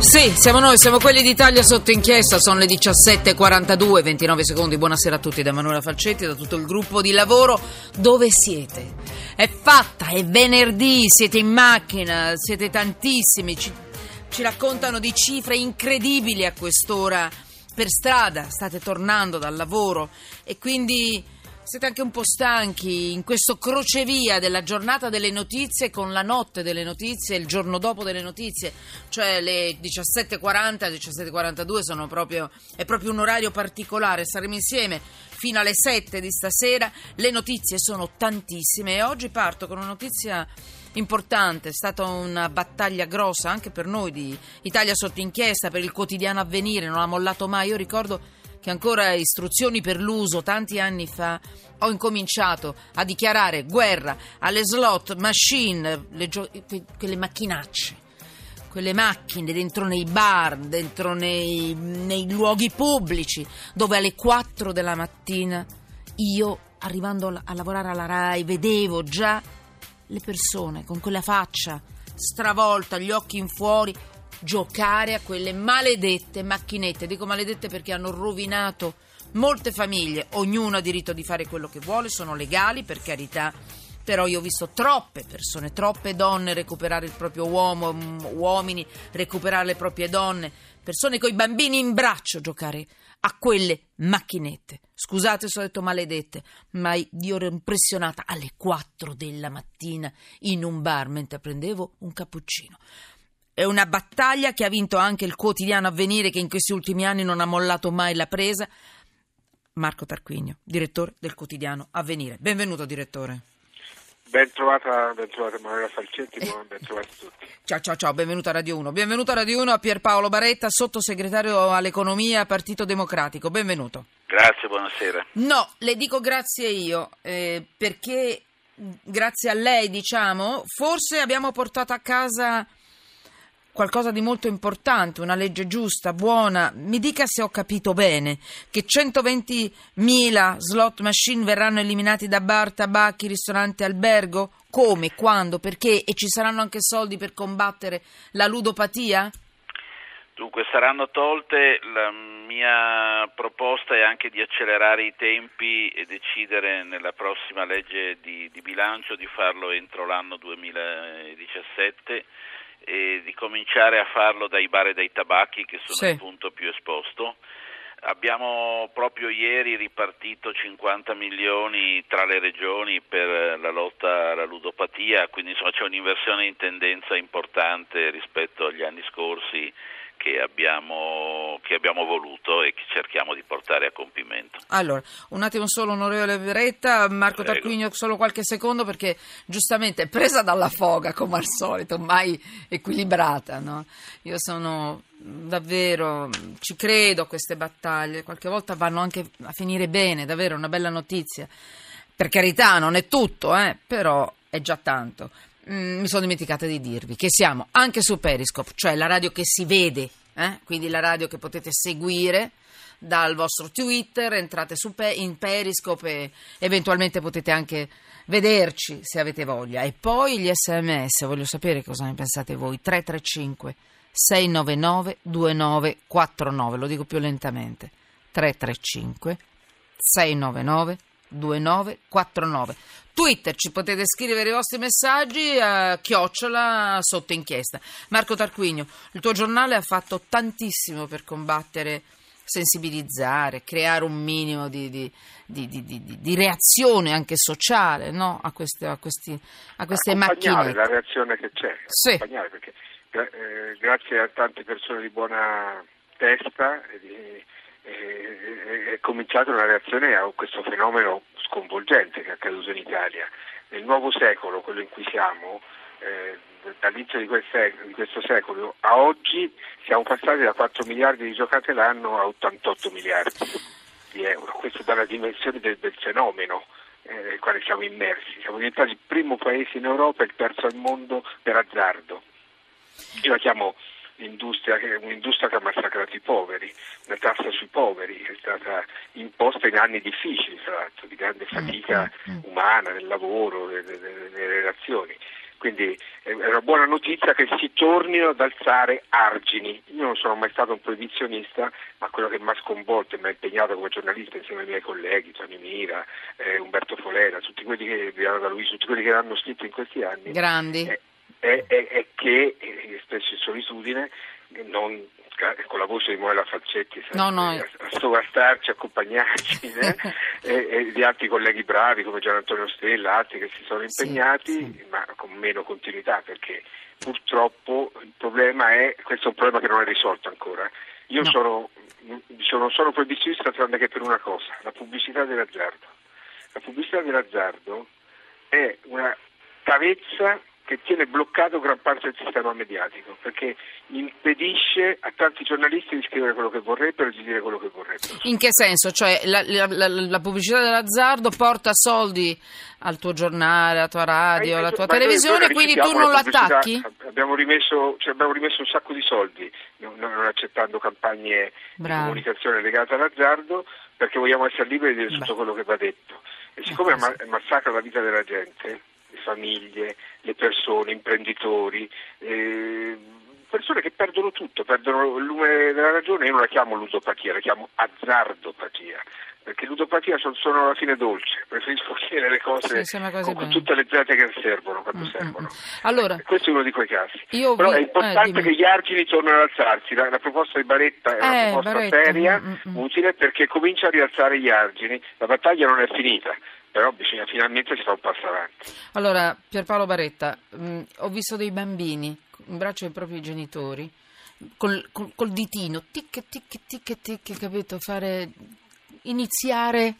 Sì, siamo noi, siamo quelli d'Italia sotto inchiesta, sono le 17.42, 29 secondi, buonasera a tutti da Emanuela Falcetti, da tutto il gruppo di lavoro. Dove siete? È fatta, è venerdì, siete in macchina, siete tantissimi, ci, ci raccontano di cifre incredibili a quest'ora. Per strada, state tornando dal lavoro. E quindi siete anche un po' stanchi in questo crocevia della giornata delle notizie con la notte delle notizie il giorno dopo delle notizie, cioè le 17.40, 17.42 sono proprio, è proprio un orario particolare, saremo insieme fino alle 7 di stasera, le notizie sono tantissime e oggi parto con una notizia importante, è stata una battaglia grossa anche per noi di Italia sotto inchiesta, per il quotidiano avvenire, non ha mollato mai, io ricordo che ancora istruzioni per l'uso tanti anni fa ho incominciato a dichiarare guerra alle slot machine, gio- quelle macchinacce, quelle macchine dentro nei bar, dentro nei, nei luoghi pubblici, dove alle 4 della mattina io, arrivando a lavorare alla RAI, vedevo già le persone con quella faccia stravolta, gli occhi in fuori, giocare a quelle maledette macchinette. Dico maledette perché hanno rovinato molte famiglie, ognuno ha diritto di fare quello che vuole, sono legali per carità. Però io ho visto troppe persone, troppe donne recuperare il proprio uomo, uomini recuperare le proprie donne, persone con i bambini in braccio giocare a quelle macchinette. Scusate se ho detto maledette, ma io ero impressionata alle 4 della mattina in un bar mentre prendevo un cappuccino. È una battaglia che ha vinto anche il quotidiano Avvenire che in questi ultimi anni non ha mollato mai la presa. Marco Tarquinio, direttore del quotidiano Avvenire. Benvenuto direttore. Ben trovata, ben trovata Manuela Falcetti, eh. ben trovati tutti. Ciao ciao ciao, benvenuto a Radio 1. Benvenuto a Radio 1 a Pierpaolo Baretta, sottosegretario all'economia Partito Democratico. Benvenuto. Grazie, buonasera. No, le dico grazie io, eh, perché grazie a lei, diciamo, forse abbiamo portato a casa qualcosa di molto importante, una legge giusta, buona. Mi dica se ho capito bene che 120.000 slot machine verranno eliminati da bar, tabacchi, ristoranti, albergo? Come, quando, perché? E ci saranno anche soldi per combattere la ludopatia? Dunque saranno tolte, la mia proposta è anche di accelerare i tempi e decidere nella prossima legge di, di bilancio di farlo entro l'anno 2017 e di cominciare a farlo dai bar e dai tabacchi che sono sì. il punto più esposto. Abbiamo proprio ieri ripartito 50 milioni tra le regioni per la lotta alla ludopatia, quindi insomma, c'è un'inversione in tendenza importante rispetto agli anni scorsi che abbiamo, che abbiamo, voluto e che cerchiamo di portare a compimento. Allora, un attimo solo, onorevole Veretta, Marco Prego. Tarquinio, solo qualche secondo perché giustamente presa dalla foga come al solito, mai equilibrata. No? Io sono davvero, ci credo a queste battaglie, qualche volta vanno anche a finire bene, davvero una bella notizia. Per carità, non è tutto, eh, però è già tanto. Mm, mi sono dimenticata di dirvi che siamo anche su Periscope, cioè la radio che si vede, eh? quindi la radio che potete seguire dal vostro Twitter, entrate pe- in Periscope e eventualmente potete anche vederci se avete voglia. E poi gli sms, voglio sapere cosa ne pensate voi, 335 699 2949, lo dico più lentamente, 335 699 2949. Twitter ci potete scrivere i vostri messaggi a chiocciola sotto inchiesta. Marco Tarquinio, il tuo giornale ha fatto tantissimo per combattere, sensibilizzare, creare un minimo di, di, di, di reazione anche sociale no? a, queste, a, questi, a queste macchine. la reazione che c'è. Sì. Perché, eh, grazie a tante persone di buona testa e di è, cominciata una reazione a questo fenomeno sconvolgente che è accaduto in Italia. Nel nuovo secolo, quello in cui siamo, eh, dall'inizio di, di, questo secolo a oggi siamo passati da 4 miliardi di giocate l'anno a 88 miliardi di euro. Questo dà la dimensione del, del fenomeno eh, nel quale siamo immersi. Siamo diventati il primo paese in Europa e il terzo al mondo per azzardo. Io la chiamo l'industria, un'industria che ha massacrato i poveri, una tassa sui poveri che è stata imposta in anni difficili, tra l'altro, di grande fatica mm, mm, mm. umana, nel lavoro, nelle, relazioni. Quindi è una buona notizia che si tornino ad alzare argini. Io non sono mai stato un proibizionista, ma quello che mi ha sconvolto e mi ha impegnato come giornalista insieme ai miei colleghi, Tony Mira, eh, Umberto Folera, tutti quelli che, Luigi, tutti quelli che hanno scritto in questi anni. Grandi. È, è, è, è che, eh, spesso in solitudine, non con la voce di Moela Falcetti no, no. a, a sovastarci, accompagnarci eh? e, e, di altri colleghi bravi come Gian Antonio Stella, altri che si sono impegnati sì, sì. ma con meno continuità perché purtroppo il problema è, questo è un problema che non è risolto ancora. Io no. sono, non sono proibizionista tranne che per una cosa, la pubblicità dell'azzardo. La pubblicità dell'azzardo è una cavezza che tiene bloccato gran parte del sistema mediatico, perché impedisce a tanti giornalisti di scrivere quello che vorrebbero e di dire quello che vorrebbero. In che senso? Cioè la, la, la, pubblicità dell'azzardo porta soldi al tuo giornale, alla tua radio, alla tua televisione, quindi tu non lo attacchi? Abbiamo rimesso, cioè abbiamo rimesso, un sacco di soldi, non, non accettando campagne Bravo. di comunicazione legate all'azzardo, perché vogliamo essere liberi di dire tutto quello che va detto. E siccome eh, massacra la vita della gente, le famiglie, le persone, imprenditori, eh, persone che perdono tutto, perdono il lume della ragione, io non la chiamo ludopatia, la chiamo azzardopatia, perché ludopatia sono, sono alla fine dolce, preferisco chiedere le cose sì, con, con tutte le zete che servono quando mm-hmm. servono. Allora, questo è uno di quei casi. Però vi... è importante eh, che gli argini tornino ad alzarsi, la, la proposta di Baretta è una eh, proposta Baretta. seria, mm-hmm. utile, perché comincia a rialzare gli argini, la battaglia non è finita però bisogna finalmente si fa un passo avanti. Allora, Pierpaolo Baretta, mh, mm, ho visto dei bambini in braccio ai propri genitori col, col, col ditino, tic tic tic tic, capito? Fare, iniziare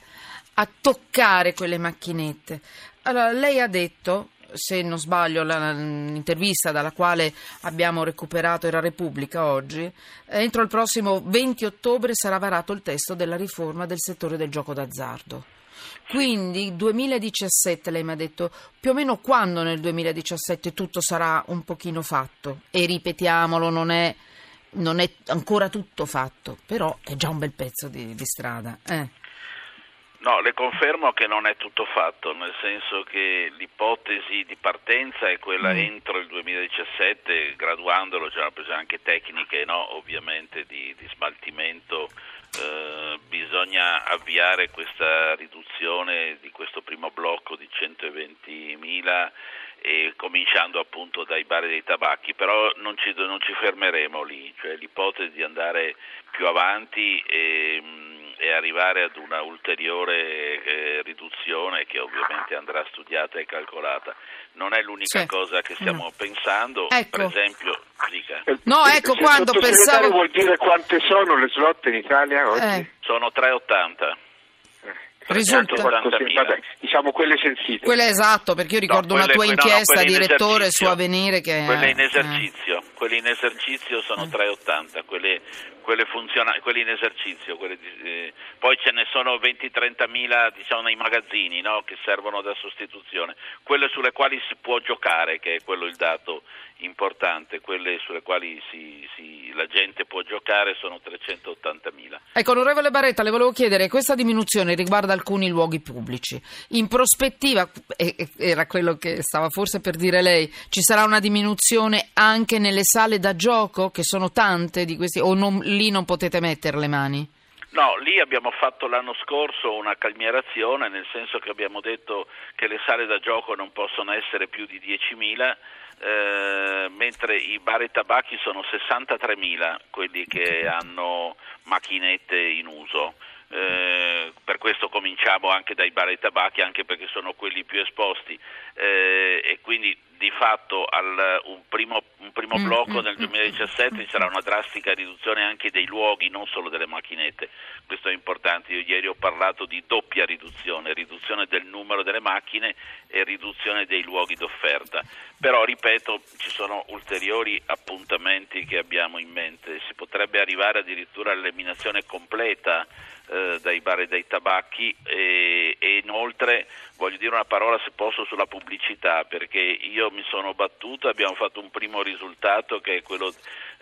a toccare quelle macchinette. Allora, lei ha detto se non sbaglio, l'intervista dalla quale abbiamo recuperato era Repubblica oggi, entro il prossimo 20 ottobre sarà varato il testo della riforma del settore del gioco d'azzardo. Quindi 2017 lei mi ha detto più o meno quando nel 2017 tutto sarà un pochino fatto e ripetiamolo non è, non è ancora tutto fatto però è già un bel pezzo di, di strada. Eh. No, le confermo che non è tutto fatto, nel senso che l'ipotesi di partenza è quella mm. entro il 2017, graduandolo, c'erano cioè anche tecniche no? ovviamente di, di smaltimento eh, bisogna avviare questa riduzione di questo primo blocco di 120.000 e cominciando appunto dai bar dei tabacchi, però non ci, non ci fermeremo lì, cioè l'ipotesi di andare più avanti e, e arrivare ad una ulteriore eh, riduzione che ovviamente andrà studiata e calcolata. Non è l'unica sì. cosa che stiamo no. pensando, ecco. per esempio dica. No, ecco quando pensavo... vuol dire quante sono le slot in Italia oggi? Eh. Sono 3,80. Risulta vabbè, diciamo quelle sensite. Quelle esatto, perché io ricordo no, quelle, una tua inchiesta, no, no, direttore, su Avvenire che quelle in esercizio, eh. quelle in esercizio sono 3,80, quelle, quelle, funziona, quelle in esercizio, quelle di, eh, poi ce ne sono 20-30 mila diciamo, nei magazzini che servono da sostituzione, quelle sulle quali si può giocare, che è quello il dato importante, quelle sulle quali si, si, la gente può giocare sono 380 mila. Ecco, onorevole Baretta, le volevo chiedere, questa diminuzione riguarda alcuni luoghi pubblici. In prospettiva, era quello che stava forse per dire lei, ci sarà una diminuzione anche nelle sale da gioco, che sono tante di questi, o non, lì non potete mettere le mani? No, lì abbiamo fatto l'anno scorso una calmierazione, nel senso che abbiamo detto che le sale da gioco non possono essere più di 10.000 eh, mentre i bar e tabacchi sono 63.000 quelli che hanno macchinette in uso. Eh, per questo cominciamo anche dai bar e tabacchi, anche perché sono quelli più esposti eh, e quindi di fatto al, un primo, un primo mm, blocco mm, nel 2017 mm, ci sarà una drastica riduzione anche dei luoghi, non solo delle macchinette. Questo è importante. Io ieri ho parlato di doppia riduzione, riduzione del numero delle macchine e riduzione dei luoghi d'offerta. Però, ripeto, ci sono ulteriori appuntamenti che abbiamo in mente. Si potrebbe arrivare addirittura all'eliminazione completa eh, dai bar e dai tabacchi e, e inoltre voglio dire una parola se posso sulla pubblicità perché io mi sono battuto, abbiamo fatto un primo risultato che è quello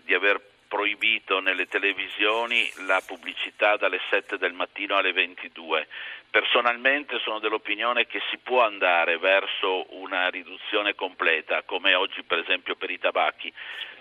di aver proibito nelle televisioni la pubblicità dalle 7 del mattino alle 22. Personalmente sono dell'opinione che si può andare verso una riduzione completa, come oggi per esempio per i tabacchi.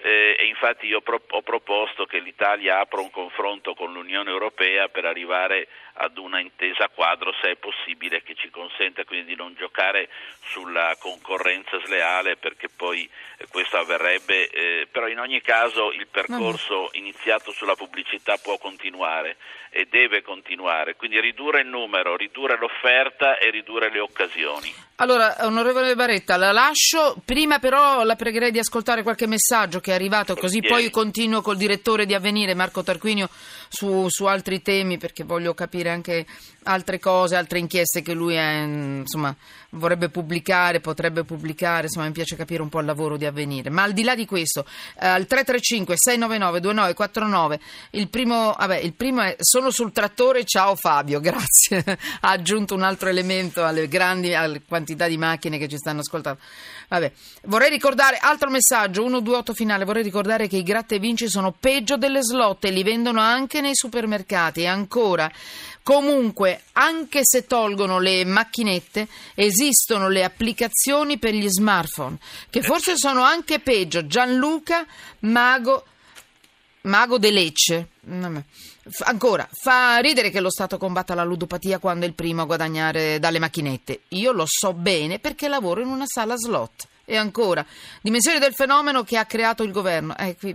Eh, e infatti io pro- ho proposto che l'Italia apra un confronto con l'Unione Europea per arrivare ad una intesa quadro, se è possibile, che ci consenta quindi di non giocare sulla concorrenza sleale, perché poi eh, questo avverrebbe. Eh, però in ogni caso il percorso iniziato sulla pubblicità può continuare e deve continuare, quindi ridurre il numero, ridurre l'offerta e ridurre le occasioni. Allora, onorevole Baretta, la lascio. Prima però la pregherei di ascoltare qualche messaggio che è arrivato, così poi continuo col direttore di Avvenire, Marco Tarquinio, su, su altri temi, perché voglio capire anche altre cose, altre inchieste che lui è, insomma, vorrebbe pubblicare, potrebbe pubblicare, insomma mi piace capire un po' il lavoro di avvenire. Ma al di là di questo, eh, al 335 699 2949, il primo, vabbè, il primo è sono sul trattore, ciao Fabio, grazie. ha aggiunto un altro elemento alle grandi alle quantità di macchine che ci stanno ascoltando. Vabbè, vorrei ricordare, altro messaggio, 128 finale, vorrei ricordare che i gratta e vinci sono peggio delle slot e li vendono anche nei supermercati e ancora Comunque, anche se tolgono le macchinette, esistono le applicazioni per gli smartphone, che forse sono anche peggio. Gianluca Mago, Mago de Lecce. Ancora, fa ridere che lo Stato combatta la ludopatia quando è il primo a guadagnare dalle macchinette. Io lo so bene perché lavoro in una sala slot. E ancora, dimensioni del fenomeno che ha creato il governo. Eh, qui,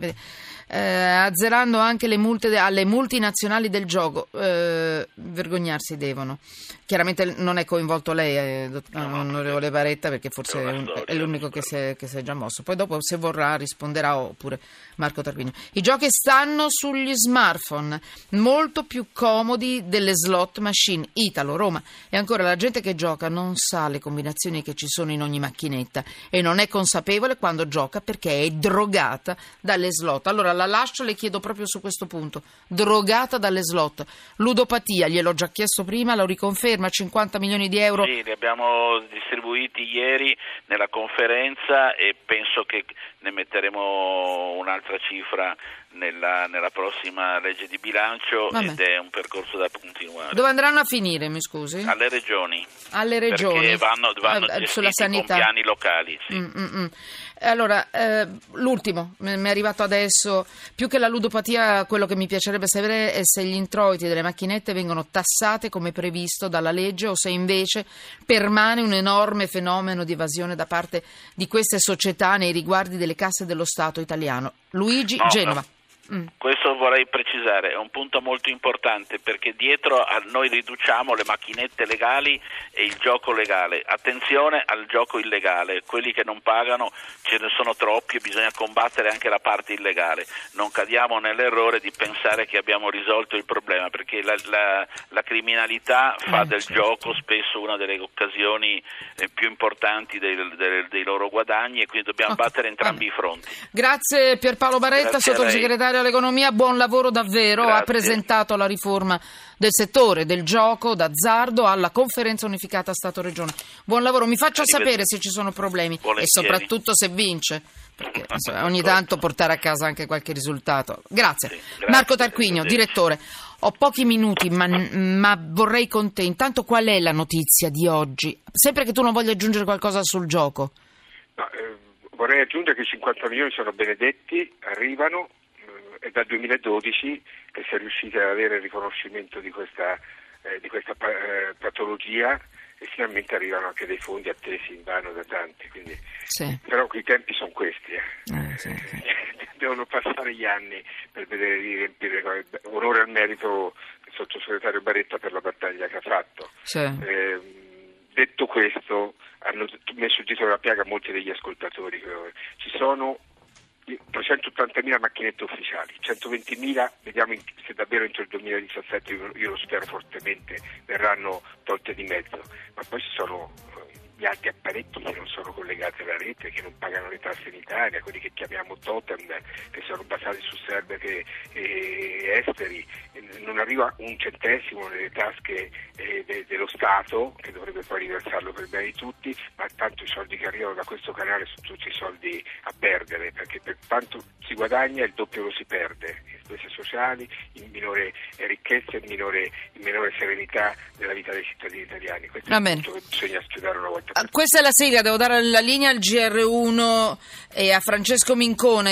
eh, azzerando anche le multe alle multinazionali del gioco. Eh, vergognarsi devono. Chiaramente non è coinvolto lei, eh, dott- no, onorevole Baretta, perché forse è, un, è l'unico che si, è, che si, è, già mosso. Poi dopo, se vorrà, risponderà oppure Marco Tarquinio. I giochi stanno sugli smartphone, molto più comodi delle slot machine. Italo, Roma. E ancora la gente che gioca non sa le combinazioni che ci sono in ogni macchinetta e non è consapevole quando gioca perché è drogata dalle slot. Allora la lascio, le chiedo proprio su questo punto. Drogata dalle slot. Ludopatia, gliel'ho già chiesto prima, lo riconferma, 50 milioni di euro. Sì, li abbiamo distribuiti ieri nella conferenza e penso che ne metteremo un'altra cifra nella, nella, prossima legge di bilancio Vabbè. ed è un percorso da continuare. Dove andranno a finire, mi scusi? Alle regioni. Alle regioni. Perché vanno, vanno eh, sulla sanità. con piani locali. Sì. Mm, mm, mm. Allora, eh, l'ultimo, mi è arrivato adesso, più che la ludopatia, quello che mi piacerebbe sapere è se gli introiti delle macchinette vengono tassate come previsto dalla legge o se invece permane un enorme fenomeno di evasione da parte di queste società nei riguardi delle casse dello Stato italiano. Luigi no, Genova. Mm. Questo vorrei precisare, è un punto molto importante perché dietro a noi riduciamo le macchinette legali e il gioco legale. Attenzione al gioco illegale, quelli che non pagano ce ne sono troppi e bisogna combattere anche la parte illegale. Non cadiamo nell'errore di pensare che abbiamo risolto il problema perché la, la, la criminalità fa eh, del certo. gioco spesso una delle occasioni eh, più importanti dei, dei, dei, loro guadagni e quindi dobbiamo okay. battere entrambi Vabbè. i fronti. Grazie Pierpaolo Baretta, sottosegretario segretario all'economia, buon lavoro davvero. Grazie. Ha presentato la riforma del settore del gioco d'azzardo alla conferenza unificata Stato-Regione. Buon lavoro, mi faccia sapere se ci sono problemi Volentieri. e soprattutto se vince. Perché insomma, ogni tanto portare a casa anche qualche risultato. Grazie. Sì, grazie. Marco Tarquinio, direttore. Ho pochi minuti, ma, ma, vorrei con te. Intanto, qual è la notizia di oggi? Sempre che tu non voglia aggiungere qualcosa sul gioco. No, eh, vorrei aggiungere che i 50 milioni sono benedetti, arrivano, è dal 2012 che si è riusciti ad avere il riconoscimento di questa, eh, di questa eh, patologia e finalmente arrivano anche dei fondi attesi in vano da tanti. Quindi, sì. Però i tempi sono questi. Eh. eh sì, sì. Devono passare gli anni per vedere di riempire. Onore al merito del sottosegretario Baretta per la battaglia che ha fatto. Eh, detto questo, hanno messo il titolo della piaga molti degli ascoltatori. Ci sono 380.000 macchinette ufficiali, 120.000 vediamo se davvero entro il 2017, io lo spero fortemente, verranno tolte di mezzo, ma poi ci sono gli altri apparecchi che non sono collegati alla rete, che non pagano le tasse in Italia, quelli che chiamiamo totem, che sono basati su server che, eh, esteri, non arriva un centesimo nelle tasche eh, de, dello Stato, che dovrebbe poi riversarlo per bene di tutti, ma tanto i soldi che arrivano da questo canale sono tutti soldi a perdere, perché per quanto si guadagna il doppio lo si perde, spese sociali, in minore ricchezza e in minore, in minore serenità della vita dei cittadini italiani. Questo Va è bene. il punto che bisogna studiare una volta Ah, Questa è la sigla, devo dare la linea al GR1 e a Francesco Mincone.